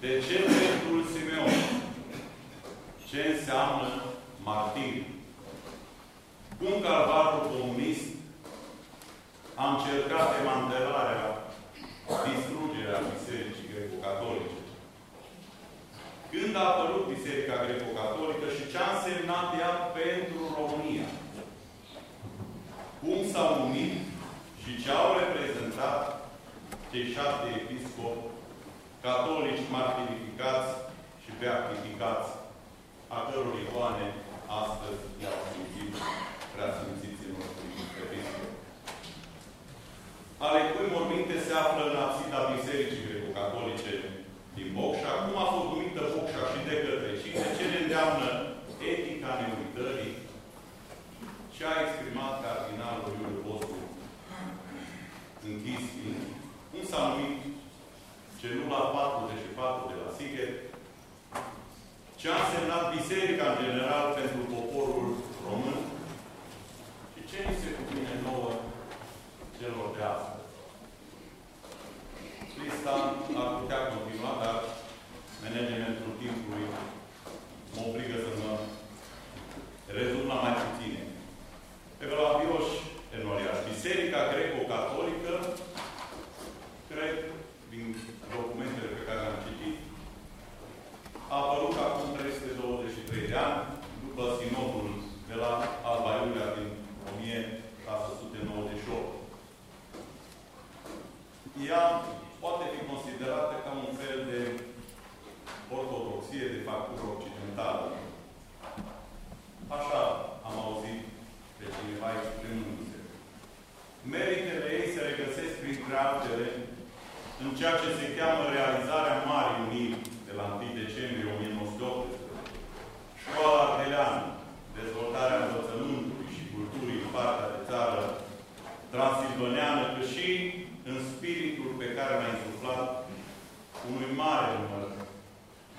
De ce dreptul Simeon? Ce înseamnă martir? Cum calvarul comunist a încercat demantelarea, distrugerea Bisericii Greco-Catolice? Când a apărut Biserica Greco-Catolică și ce a însemnat ea pentru România? Cum s-au numit și ce au reprezentat cei șapte episcopi catolici martirificați și beatificați, a căror icoane astăzi i-au simțit preasfințiții noștri episcopi. Ale cui morminte se află în absida Bisericii Greco-Catolice din Bocșa, cum a fost numită Bocșa și de către cine, ce ne îndeamnă etica neuitării, ce a exprimat cardinalul Iuliu Boscu închis fiind, cum s-a numit celula 44 de la Sighet, ce a însemnat biserica în general pentru poporul român și ce ni se cuvine nouă celor de astăzi. Lista ar putea continua, dar managementul timpului mă obligă să mă rezum la mai puține. Pe la Bioș, Enoriaș. Biserica greco-catolică, cred, din documentele pe care le-am citit, a apărut acum 323 de ani, după sinodul de la Alba Iulia din 1698. Ea poate fi considerată ca un fel de ortodoxie de factură occidentală. Așa am auzit pe cineva exprimându-se. Meritele ei se regăsesc printre altele în ceea ce se cheamă realizarea Marii Uniri de la 1 decembrie 1918, școala ardeleană, dezvoltarea învățământului și culturii în partea de țară transilvaneană, cât și în spiritul pe care l-a insuflat unui mare număr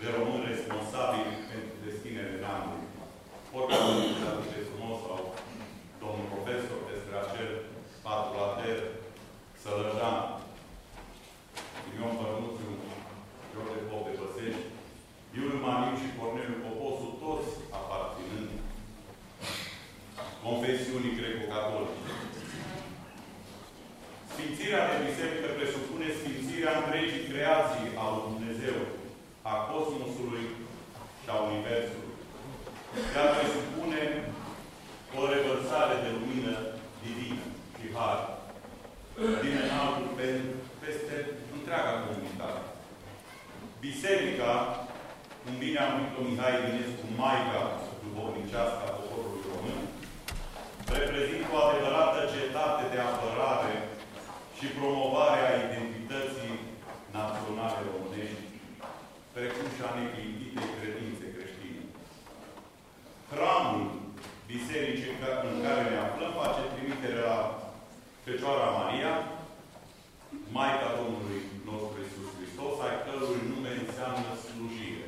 de români responsabili pentru destinele neamului. Oricum, de frumos sau domnul profesor despre acel patulater Sălăjan, Ion Bărnuțiu, George Pope Băsești, Iul Maniu și Corneliu Poposu, toți aparținând confesiunii greco-catolice. Sfințirea de biserică presupune sfințirea întregii creații a lui Dumnezeu, a cosmosului și a Universului. Ea presupune o revărsare de lumină divină și har din înaltul pe, peste întreaga comunitate. Biserica, cum bine am numit-o Mihai Eminescu, Maica duhovnicească a poporului român, reprezintă o adevărată cetate de apărare și promovarea identității naționale românești, precum și a neclintitei credințe creștine. Hramul bisericii în care ne aflăm face trimitere la Fecioara Maria, Maica Domnului nostru Iisus Hristos, ai cărui nume înseamnă slujire.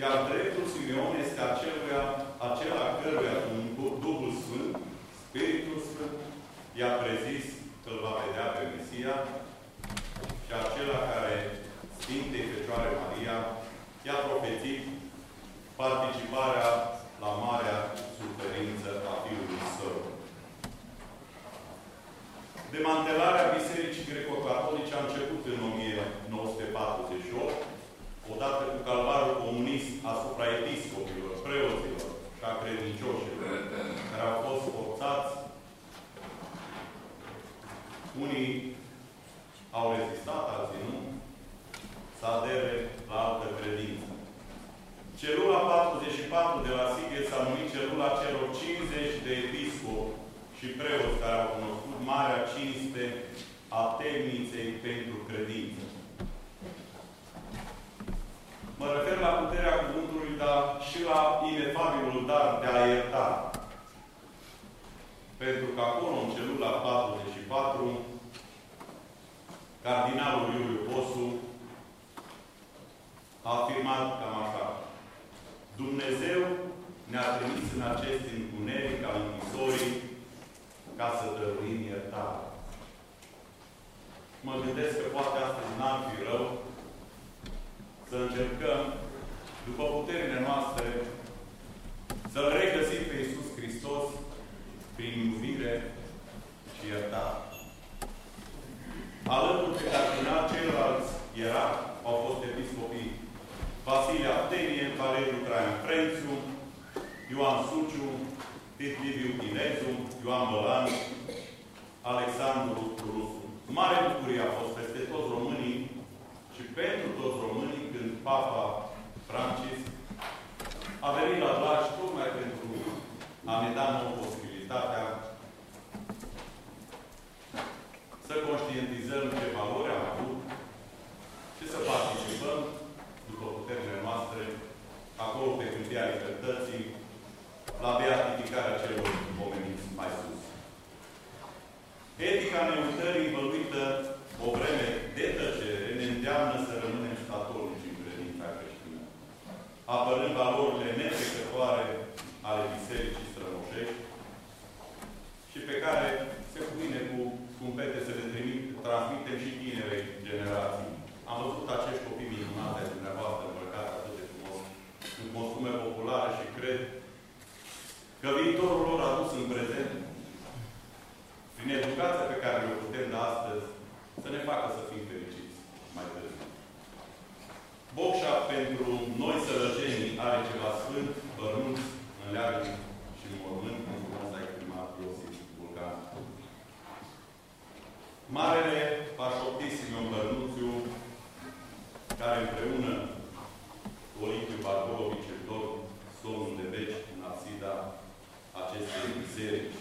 Iar dreptul Simeon este aceluia, acela căruia un Duhul Sfânt, Spiritul Sfânt, i-a prezis că îl va vedea pe Mesia și acela care Sfintei Fecioare Maria i-a profețit participarea la marea suferință a Fiului Său. Demantelarea Bisericii Greco-Catolice a început în 1948, odată cu calvarul comunist asupra episcopilor, preoților și a credincioșilor, care au fost forțați. Unii au rezistat, alții nu, să adere la altă credință. Celula 44 de la Sighet s-a numit celula celor 50 de episcopi și preoți care au cunoscut marea cinste a temniței pentru credință. Mă refer la puterea cuvântului, dar și la inefabilul dar de a ierta. Pentru că acolo, în celula 44, cardinalul Iuliu Posu a afirmat cam așa. Dumnezeu ne-a trimis în acest întuneric al închisorii ca să dăruim iertare. Mă gândesc că poate astăzi n-ar fi rău să încercăm, după puterile noastre, să-L regăsim pe Iisus Hristos prin iubire și iertare. Alături de cardinal, ceilalți era, au fost episcopii Vasile Artenie, Valeriu Traian Frențu, Ioan Suciu, Tit Liviu Chinezu, Ioan Bălan, Alexandru Rusu. Mare bucurie a fost peste toți românii și pentru toți românii când Papa Francis a venit la Blaș tocmai pentru a ne da nouă posibilitatea să conștientizăm ce valori am avut și să participăm, după puterile noastre, acolo pe câmpia libertății, la beatificarea celor pomeniți mai sus. Etica neuitării învăluită o vreme de tăcere ne îndeamnă să rămânem statornici în credința creștină, apărând valorile netrecătoare ale Bisericii strămoșești și pe care se cuvine cu scumpete să le trimit, transmitem și tinerei generații. Am văzut acești copii minunate ai dumneavoastră îmbrăcați atât de frumos în costume populare și cred că viitorul lor adus în prezent, prin educația pe care le putem da astăzi, să ne facă să fim fericiți mai târziu. Bocșa pentru noi sărăjenii are ceva sfânt, bărnuț, în leagă și în mormânt, cum frumos a exprimat Iosif Vulcan. Marele Pașoptisium Bărnuțiu, care împreună cu Olimpiu Bartolovici îl dorm somnul de veci în absida acestei biserici.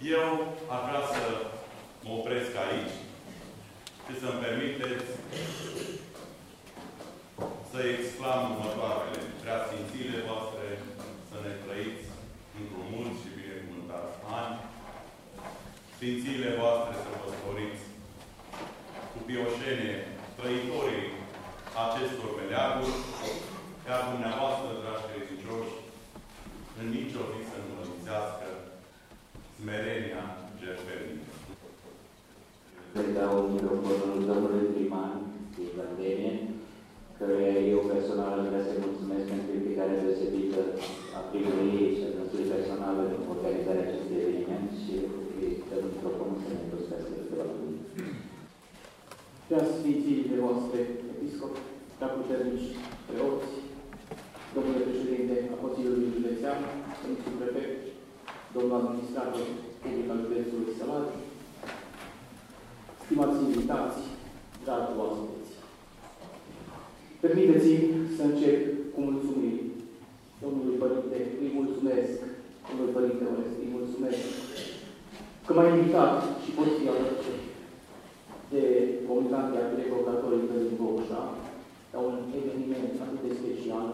Eu aș vrea să mă opresc aici și să-mi permiteți să exclam următoarele. Prea Sfințile voastre să ne trăiți într-un mult și binecuvântat ani. Sfințile voastre să vă sporiți cu bioșenie trăitorii acestor meleaguri, iar dumneavoastră, dragi credincioși, în nicio zi să nu lăsați smerenia jertfelnică. Îi dau microfonul domnului primar din Vândenie, căruia eu personal aș vrea să-i mulțumesc pentru implicarea deosebită a primăriei și a măsurii personale în organizarea acestui eveniment și îi dăm microfonul să ne întorsesc câteva cuvinte. Prea Sfinții de voastre episcopi, prea puternici preoți, domnule președinte a Consiliului Județean, domnul prefect, domnul administrator public al județului Sălat, stimați invitați, dragi oaspeți. Permiteți-mi să încep cu mulțumiri domnului Părinte, îi mulțumesc, domnului Părinte Orest, îi mulțumesc că m-a invitat și pot fi alături de comunitatea greco-catolică din Bocșa, la un eveniment atât de special,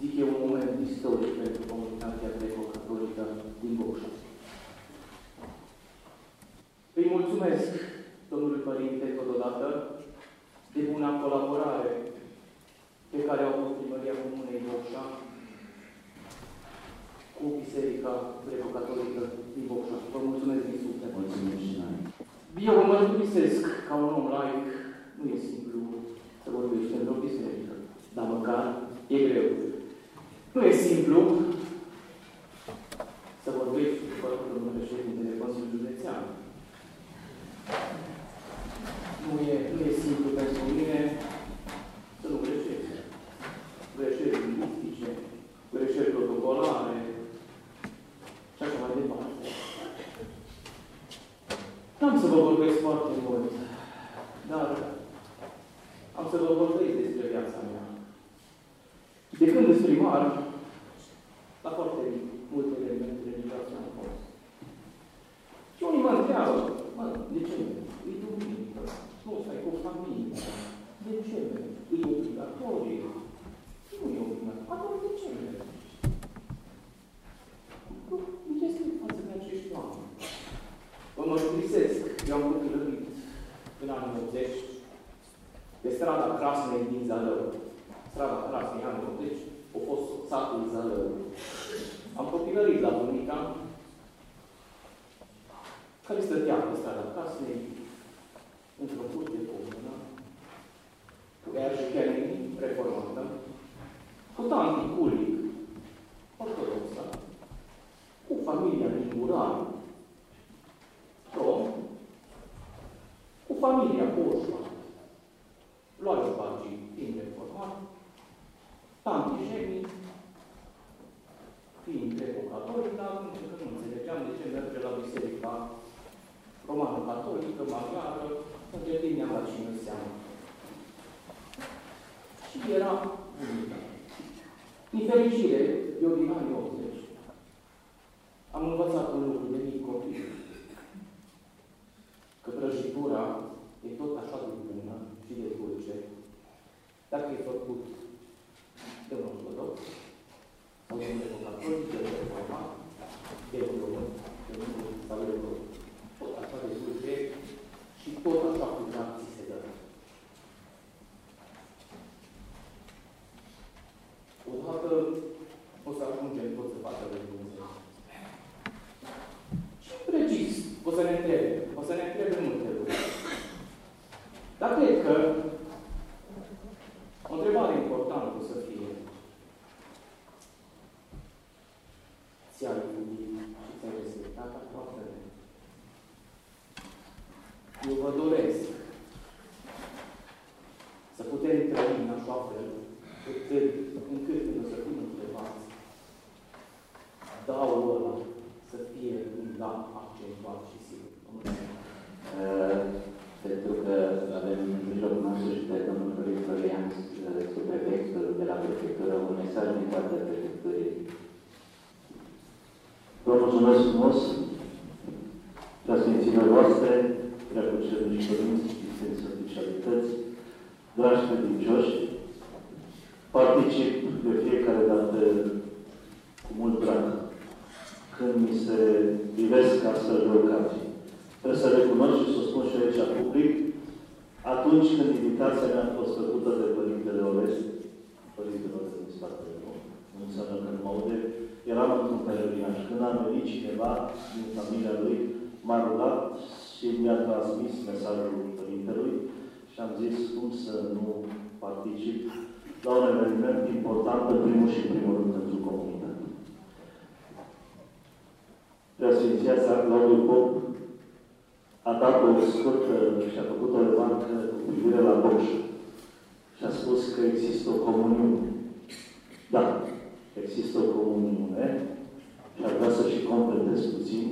zic eu, un moment istoric pentru comunitatea greco-catolică din Bocșa. Îi mulțumesc domnului Părinte totodată de buna colaborare pe care au avut Primăria Comunei Bocșa cu Biserica Greco-Catolică din Bocșa. Vă mulțumesc din suflet. Mulțumim și noi. Eu mă mărturisesc ca un om laic, nu e simplu să vorbești într-o biserică, dar măcar e greu. Nu e simplu să vorbești după domnul președinte de Consiliul Județean. Nu e, nu e simplu pentru mine să nu greșești. Greșeli lingvistice, greșeli protocolare și așa mai departe. N-am să vă vorbesc foarte mult, dar am să vă vorbesc despre viața mea. De când sunt primar, la foarte multe elemente religioase am fost. Și unii mă întreabă, mă, de ce? E duminică, nu stai cu familie. De ce? E obligatorie. Nu e obligatoriu. Atunci de ce? Nu este față de acești oameni. Vă mărturisesc, eu am copilărit în anii 80 pe strada Crasnei din Zalău. Strada Crasnei, anii 80, a fost satul Zalău. Am copilărit la bunica care stătea pe strada Crasnei într-o curte comună cu Kennedy, reformată, cu tanti Culic, ortodoxă, cu familia Liguran, rom, cu familia Boșma, era unică. Din fericire, eu din anii 80, am învățat un lucru de mic copil. Că prăjitura e tot așa de bună și de dulce, dacă e făcut de un ortodox, sau de un catolic, de un reformat, de un român, de un sau de un tot așa de dulce și tot așa cu drag ți se dă. Odată o să ajungem tot să facă de Dumnezeu. Și precis, o să ne întrebe, o să ne întrebe multe lucruri. Dar cred că o întrebare importantă o să fie ți-ai iubit și ți-ai respectat aproapele. Eu vă doresc să putem trăi în așa fel încât, încât când o să fim întrebați, dau ăla să fie un da accentuat și sigur. Uh, pentru că avem în mijlocul nostru și pe domnul Florin Florian, subprefectul de la prefectură, un mesaj din partea prefecturii. Vă mulțumesc frumos, preasfinților voastre, preacucerului și părinți, distinți oficialități, dragi credincioși, particip de fiecare dată cu mult drag când mi se privesc astfel de ocazii. Trebuie să recunosc și să spun și aici public, atunci când invitația mea a fost făcută de Părintele Orest, Părintele Orest din spatele meu, nu înseamnă că nu mă aude, eram într-un pelerinaj. Când a venit cineva din familia lui, m-a rugat și mi-a transmis mesajul Părintelui și am zis cum să nu particip la un eveniment important, în primul și în primul rând pentru comunitate. Preasfinția sa Claudiu Pop a dat o scurtă și a făcut o remarcă cu privire la Boș și a spus că există o comuniune. Da, există o comuniune și ar vrea să și completez puțin,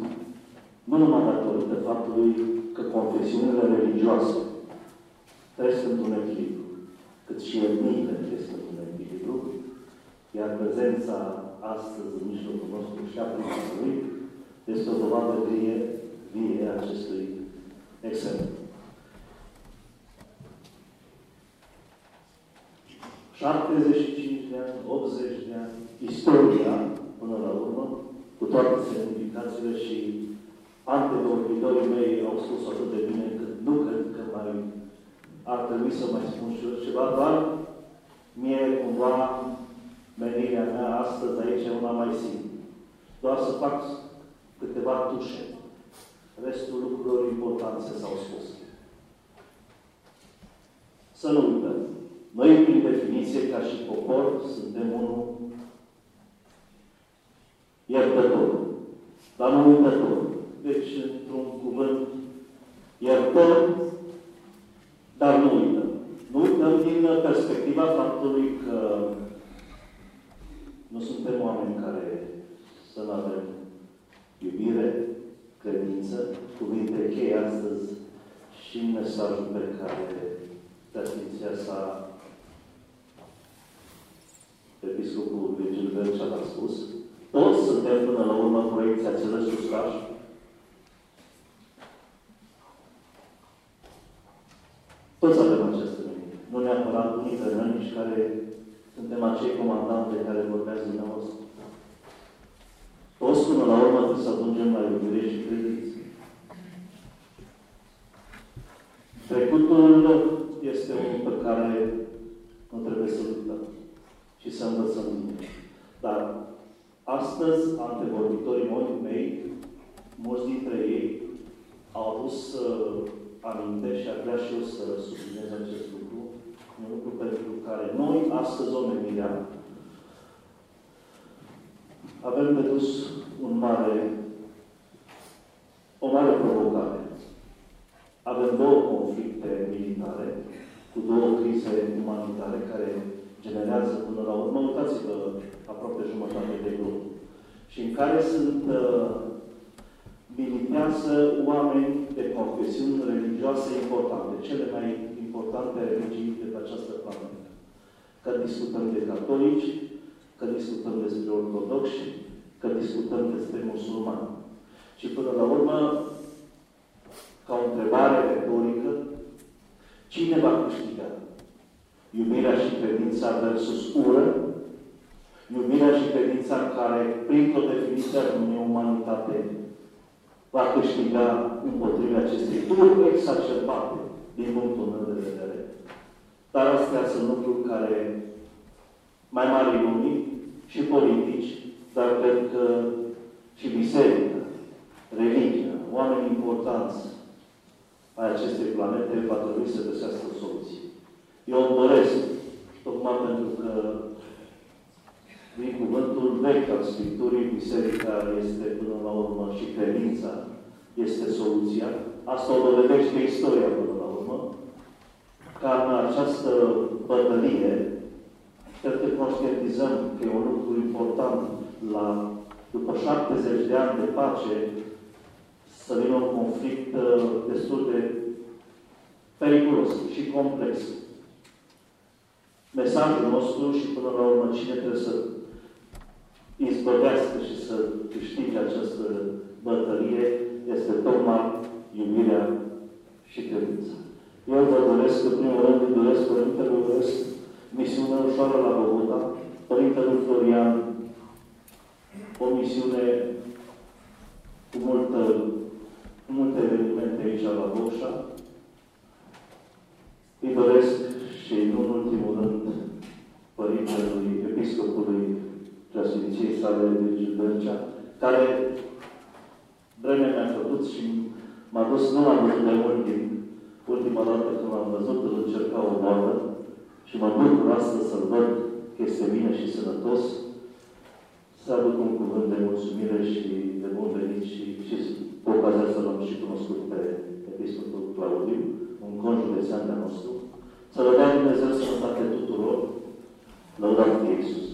nu numai datorită faptului că confesiunile religioase trăiesc într-un echilibru, cât și etniile trăiesc într-un echilibru, iar prezența astăzi în mijlocul nostru și a primarului este o dovadă vie, vie acestui exemplu. 75 de ani, 80 de ani, istoria, până la urmă, cu toate semnificațiile și antevorbitorii mei au spus atât de bine că nu cred că mai ar trebui să mai spun și eu ceva, dar mie cumva menirea mea astăzi aici e una mai simplă. Doar să fac câteva tușe. Restul lucrurilor importante s-au spus. Să nu uităm. Noi, prin definiție, ca și popor, suntem unul iertător. Dar nu uitător. Deci, într-un cuvânt, iertăm, dar nu uităm. Nu uităm din perspectiva faptului că nu suntem oameni care să nu avem iubire, credință, cuvinte cheie astăzi și în mesajul pe care Preasfinția sa Episcopul Virgil Bercea l-a spus. Toți suntem până la urmă proiecția celor sustași Toți avem această gândire. Nu neapărat unii nici care suntem acei comandante care vorbează dumneavoastră. Toți până la urmă trebuie să ajungem la iubire și credință. Trecutul este unul pe care nu trebuie să uităm și să învățăm din Dar astăzi, antevorbitorii mei, mulți dintre ei, au adus uh, aminte și ar vrea și eu să subliniez acest lucru. Un lucru pentru care noi, astăzi, omenirea, avem de dus un mare, o mare provocare. Avem două conflicte militare cu două crize umanitare care generează până la urmă, uitați-vă, aproape jumătate de grup, și în care sunt uh, militează oameni de confesiuni religioase importante, cele mai importante religii de pe această planetă. Că discutăm de catolici, că discutăm despre ortodoxi, că discutăm despre musulmani. Și până la urmă, ca o întrebare retorică, cine va câștiga? Iubirea și credința versus ură? Iubirea și credința care, printr-o definiție a unei umanitate, va câștiga împotriva acestei lucruri exacerbate din punctul meu de vedere. Dar astea sunt lucruri care mai mari lumii și politici, dar cred că și biserica, religia, oameni importanți ai acestei planete va trebui să găsească soluții. Eu îmi doresc, tocmai pentru că din cuvântul vechi al Scripturii, Biserica este până la urmă și credința este soluția. Asta o dovedește istoria până la urmă. Ca în această bătălie, cred că conștientizăm că e un lucru important la, după 70 de ani de pace, să vină un conflict uh, destul de periculos și complex. Mesajul nostru și până la urmă cine trebuie să izbăvească și să câștige această bătălie este tocmai iubirea și credința. Eu vă doresc, în primul rând, îi doresc Părintelui doresc misiunea ușoară la Bogota, Părintele Florian, o misiune cu, multă, cu multe evenimente aici la Boșa. Îi doresc și, nu în ultimul rând, Părintelui Episcopului preasfinției sale de Gilbercea, care vremea mi-a făcut și m-a dus, nu l-am văzut de mult timp, ultima dată când l-am văzut, îl încerca o boală și mă bucur astăzi să-l văd că este bine și sănătos, să aduc un cuvânt de mulțumire și de bun venit și, și cu ocazia să l-am și cunoscut pe Episcopul Claudiu, un conjudețean de nostru. Să vă dea Dumnezeu sănătate tuturor, lăudat fie Iisus.